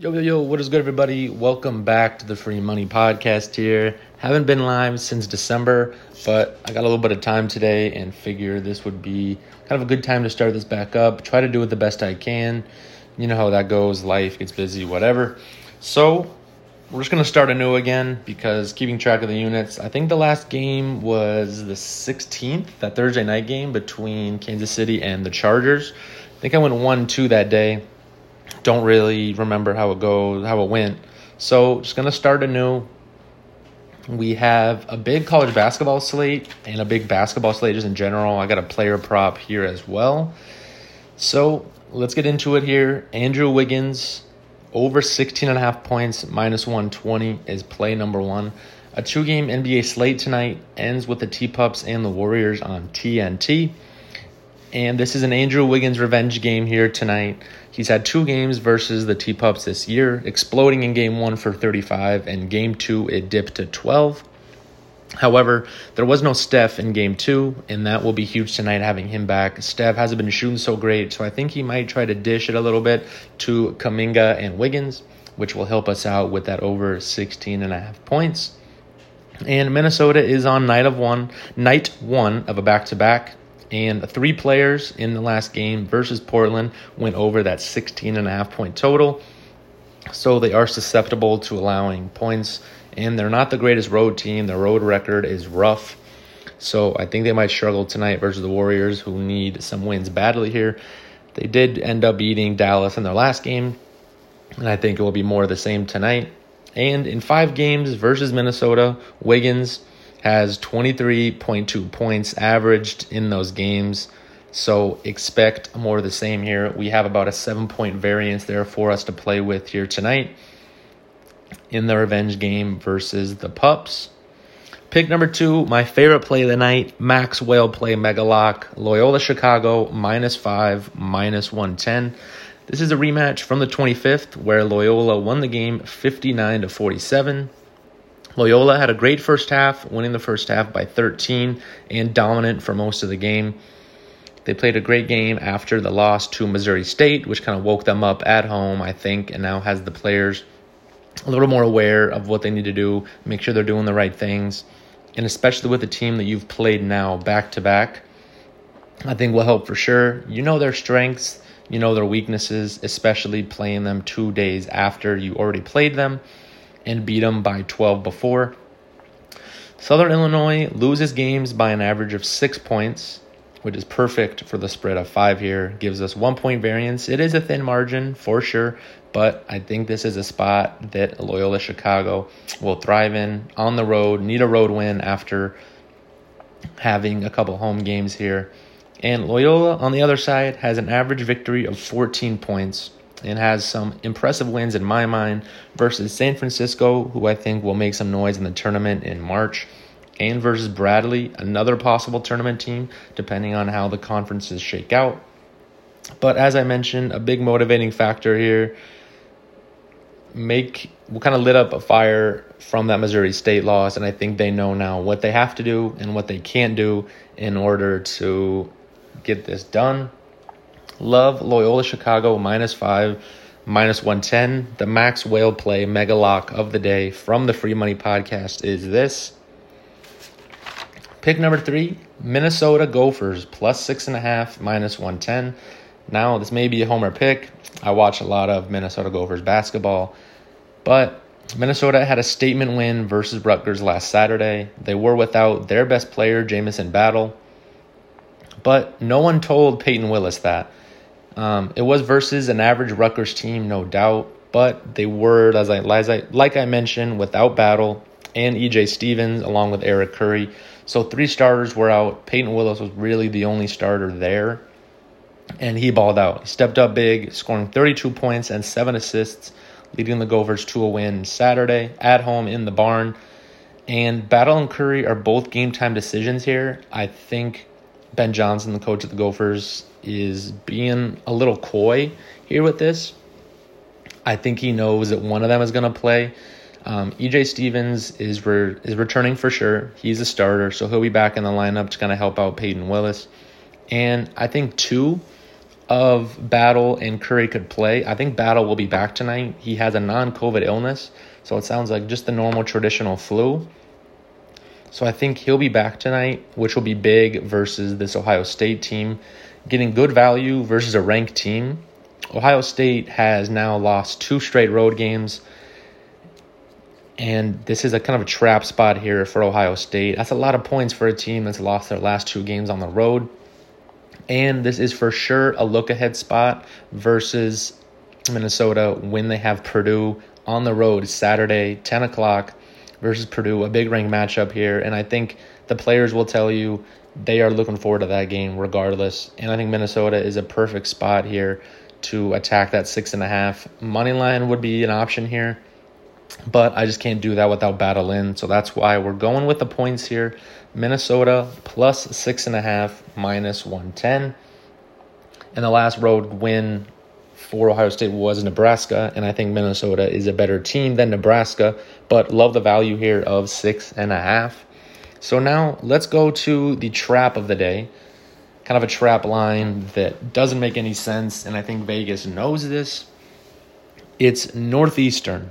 Yo, yo, yo, what is good, everybody? Welcome back to the Free Money Podcast here. Haven't been live since December, but I got a little bit of time today and figure this would be kind of a good time to start this back up. Try to do it the best I can. You know how that goes, life gets busy, whatever. So, we're just going to start anew again because keeping track of the units. I think the last game was the 16th, that Thursday night game between Kansas City and the Chargers. I think I went 1 2 that day. Don't really remember how it goes, how it went. So, just to start anew. We have a big college basketball slate and a big basketball slate just in general. I got a player prop here as well. So, let's get into it here. Andrew Wiggins over 16 and a half points, minus 120 is play number one. A two game NBA slate tonight ends with the T Pups and the Warriors on TNT. And this is an Andrew Wiggins revenge game here tonight. He's had two games versus the T Pups this year, exploding in game one for 35, and game two it dipped to 12. However, there was no Steph in game two, and that will be huge tonight having him back. Steph hasn't been shooting so great, so I think he might try to dish it a little bit to Kuminga and Wiggins, which will help us out with that over 16 and a half points. And Minnesota is on night of one, night one of a back to back. And three players in the last game versus Portland went over that 16 and a half point total. So they are susceptible to allowing points and they're not the greatest road team. Their road record is rough. So I think they might struggle tonight versus the Warriors, who need some wins badly here. They did end up beating Dallas in their last game, and I think it will be more of the same tonight. And in five games versus Minnesota, Wiggins has 23.2 points averaged in those games. So expect more of the same here. We have about a seven point variance there for us to play with here tonight in the revenge game versus the Pups. Pick number two, my favorite play of the night, Max Whale play Mega Lock, Loyola Chicago, minus five, minus 110. This is a rematch from the 25th where Loyola won the game 59 to 47. Loyola had a great first half, winning the first half by 13 and dominant for most of the game. They played a great game after the loss to Missouri State, which kind of woke them up at home, I think, and now has the players a little more aware of what they need to do, make sure they're doing the right things, and especially with a team that you've played now back to back, I think will help for sure. You know their strengths, you know their weaknesses, especially playing them two days after you already played them and beat them by 12 before. Southern Illinois loses games by an average of six points, which is perfect for the spread of five here. Gives us one point variance. It is a thin margin for sure, but I think this is a spot that Loyola Chicago will thrive in on the road. Need a road win after having a couple home games here. And Loyola, on the other side, has an average victory of 14 points and has some impressive wins in my mind versus San Francisco, who I think will make some noise in the tournament in March, and versus Bradley, another possible tournament team, depending on how the conferences shake out. But as I mentioned, a big motivating factor here make we kind of lit up a fire from that Missouri State loss, and I think they know now what they have to do and what they can't do in order to get this done. Love Loyola Chicago minus five, minus 110. The max whale play mega lock of the day from the Free Money Podcast is this. Pick number three Minnesota Gophers plus six and a half, minus 110. Now, this may be a homer pick. I watch a lot of Minnesota Gophers basketball, but Minnesota had a statement win versus Rutgers last Saturday. They were without their best player, Jamison Battle, but no one told Payton Willis that. Um, it was versus an average Rutgers team, no doubt, but they were, as I, as I like I mentioned, without Battle and EJ Stephens along with Eric Curry. So three starters were out. Payton Willis was really the only starter there and he balled out. He stepped up big, scoring 32 points and seven assists, leading the Gophers to a win Saturday at home in the barn. And Battle and Curry are both game time decisions here. I think Ben Johnson, the coach of the Gophers, is being a little coy here with this. I think he knows that one of them is going to play. Um, EJ Stephens is re- is returning for sure. He's a starter, so he'll be back in the lineup to kind of help out Payton Willis. And I think two of Battle and Curry could play. I think Battle will be back tonight. He has a non COVID illness, so it sounds like just the normal traditional flu. So I think he'll be back tonight, which will be big versus this Ohio State team. Getting good value versus a ranked team. Ohio State has now lost two straight road games. And this is a kind of a trap spot here for Ohio State. That's a lot of points for a team that's lost their last two games on the road. And this is for sure a look ahead spot versus Minnesota when they have Purdue on the road Saturday, 10 o'clock versus Purdue, a big ring matchup here. And I think the players will tell you they are looking forward to that game regardless. And I think Minnesota is a perfect spot here to attack that six and a half. Money line would be an option here, but I just can't do that without battle in. So that's why we're going with the points here. Minnesota plus six and a half, minus 110. And the last road win for Ohio State was Nebraska, and I think Minnesota is a better team than Nebraska, but love the value here of six and a half. So now let's go to the trap of the day. Kind of a trap line that doesn't make any sense, and I think Vegas knows this. It's Northeastern.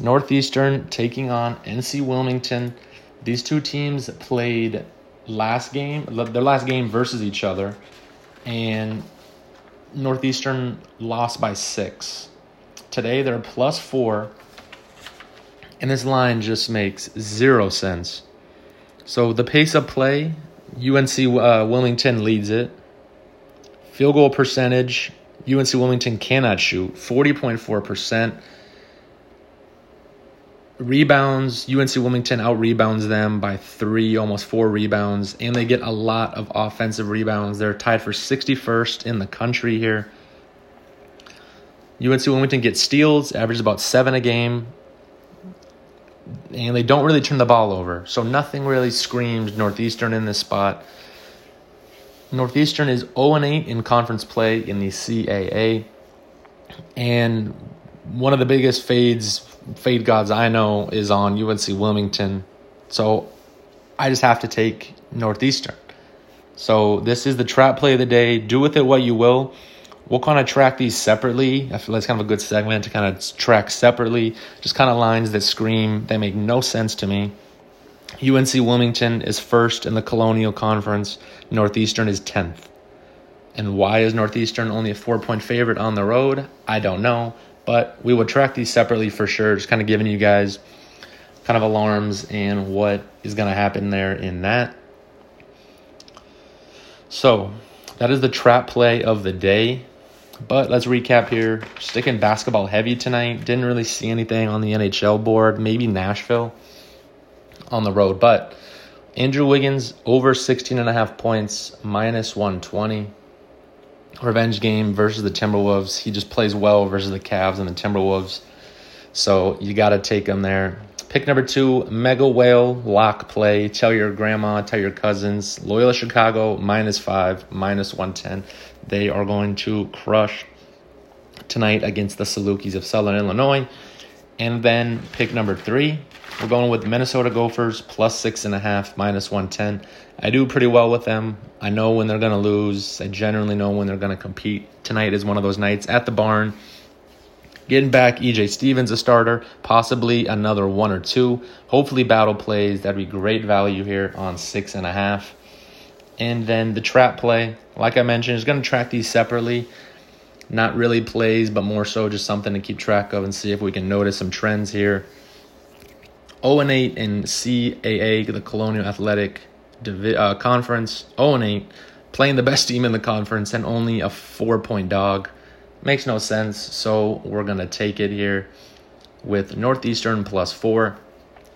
Northeastern taking on NC Wilmington. These two teams played last game, their last game versus each other, and Northeastern lost by six. Today they're plus four, and this line just makes zero sense. So the pace of play, UNC uh, Wilmington leads it. Field goal percentage, UNC Wilmington cannot shoot, 40.4%. Rebounds, UNC Wilmington out rebounds them by three, almost four rebounds, and they get a lot of offensive rebounds. They're tied for 61st in the country here. UNC Wilmington gets steals, averages about seven a game, and they don't really turn the ball over. So nothing really screams Northeastern in this spot. Northeastern is 0 8 in conference play in the CAA, and one of the biggest fades fade gods I know is on UNC Wilmington. So I just have to take Northeastern. So this is the trap play of the day. Do with it what you will. We'll kind of track these separately. I feel that's kind of a good segment to kind of track separately. Just kind of lines that scream, they make no sense to me. UNC Wilmington is first in the Colonial Conference. Northeastern is 10th. And why is Northeastern only a four point favorite on the road? I don't know. But we will track these separately for sure, just kind of giving you guys kind of alarms and what is going to happen there in that. So, that is the trap play of the day. But let's recap here. Sticking basketball heavy tonight. Didn't really see anything on the NHL board. Maybe Nashville on the road. But Andrew Wiggins over 16 and a half points, minus 120 revenge game versus the Timberwolves. He just plays well versus the Cavs and the Timberwolves. So you got to take him there. Pick number two, Mega Whale Lock Play. Tell your grandma, tell your cousins. Loyola Chicago, minus five, minus 110. They are going to crush tonight against the Salukis of Southern Illinois. And then pick number three, we're going with Minnesota Gophers plus six and a half, minus 110. I do pretty well with them. I know when they're going to lose. I generally know when they're going to compete. Tonight is one of those nights at the barn. Getting back EJ Stephens, a starter, possibly another one or two. Hopefully, battle plays. That'd be great value here on six and a half. And then the trap play, like I mentioned, is going to track these separately. Not really plays, but more so just something to keep track of and see if we can notice some trends here. 0 and 8 in CAA, the Colonial Athletic Divi- uh, Conference. 0 and 8, playing the best team in the conference and only a four point dog. Makes no sense, so we're going to take it here with Northeastern plus four.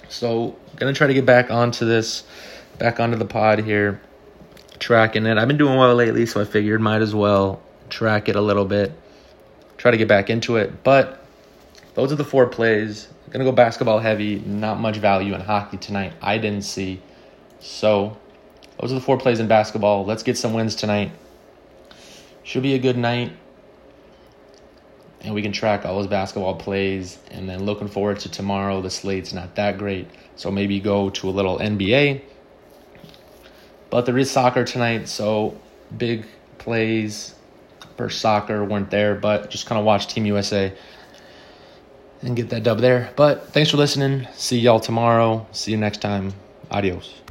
So, going to try to get back onto this, back onto the pod here, tracking it. I've been doing well lately, so I figured might as well track it a little bit, try to get back into it. But those are the four plays. Gonna go basketball heavy. Not much value in hockey tonight. I didn't see. So those are the four plays in basketball. Let's get some wins tonight. Should be a good night. And we can track all those basketball plays. And then looking forward to tomorrow. The slate's not that great. So maybe go to a little NBA. But there is soccer tonight. So big plays for soccer weren't there, but just kind of watch Team USA and get that dub there. But thanks for listening. See y'all tomorrow. See you next time. Adios.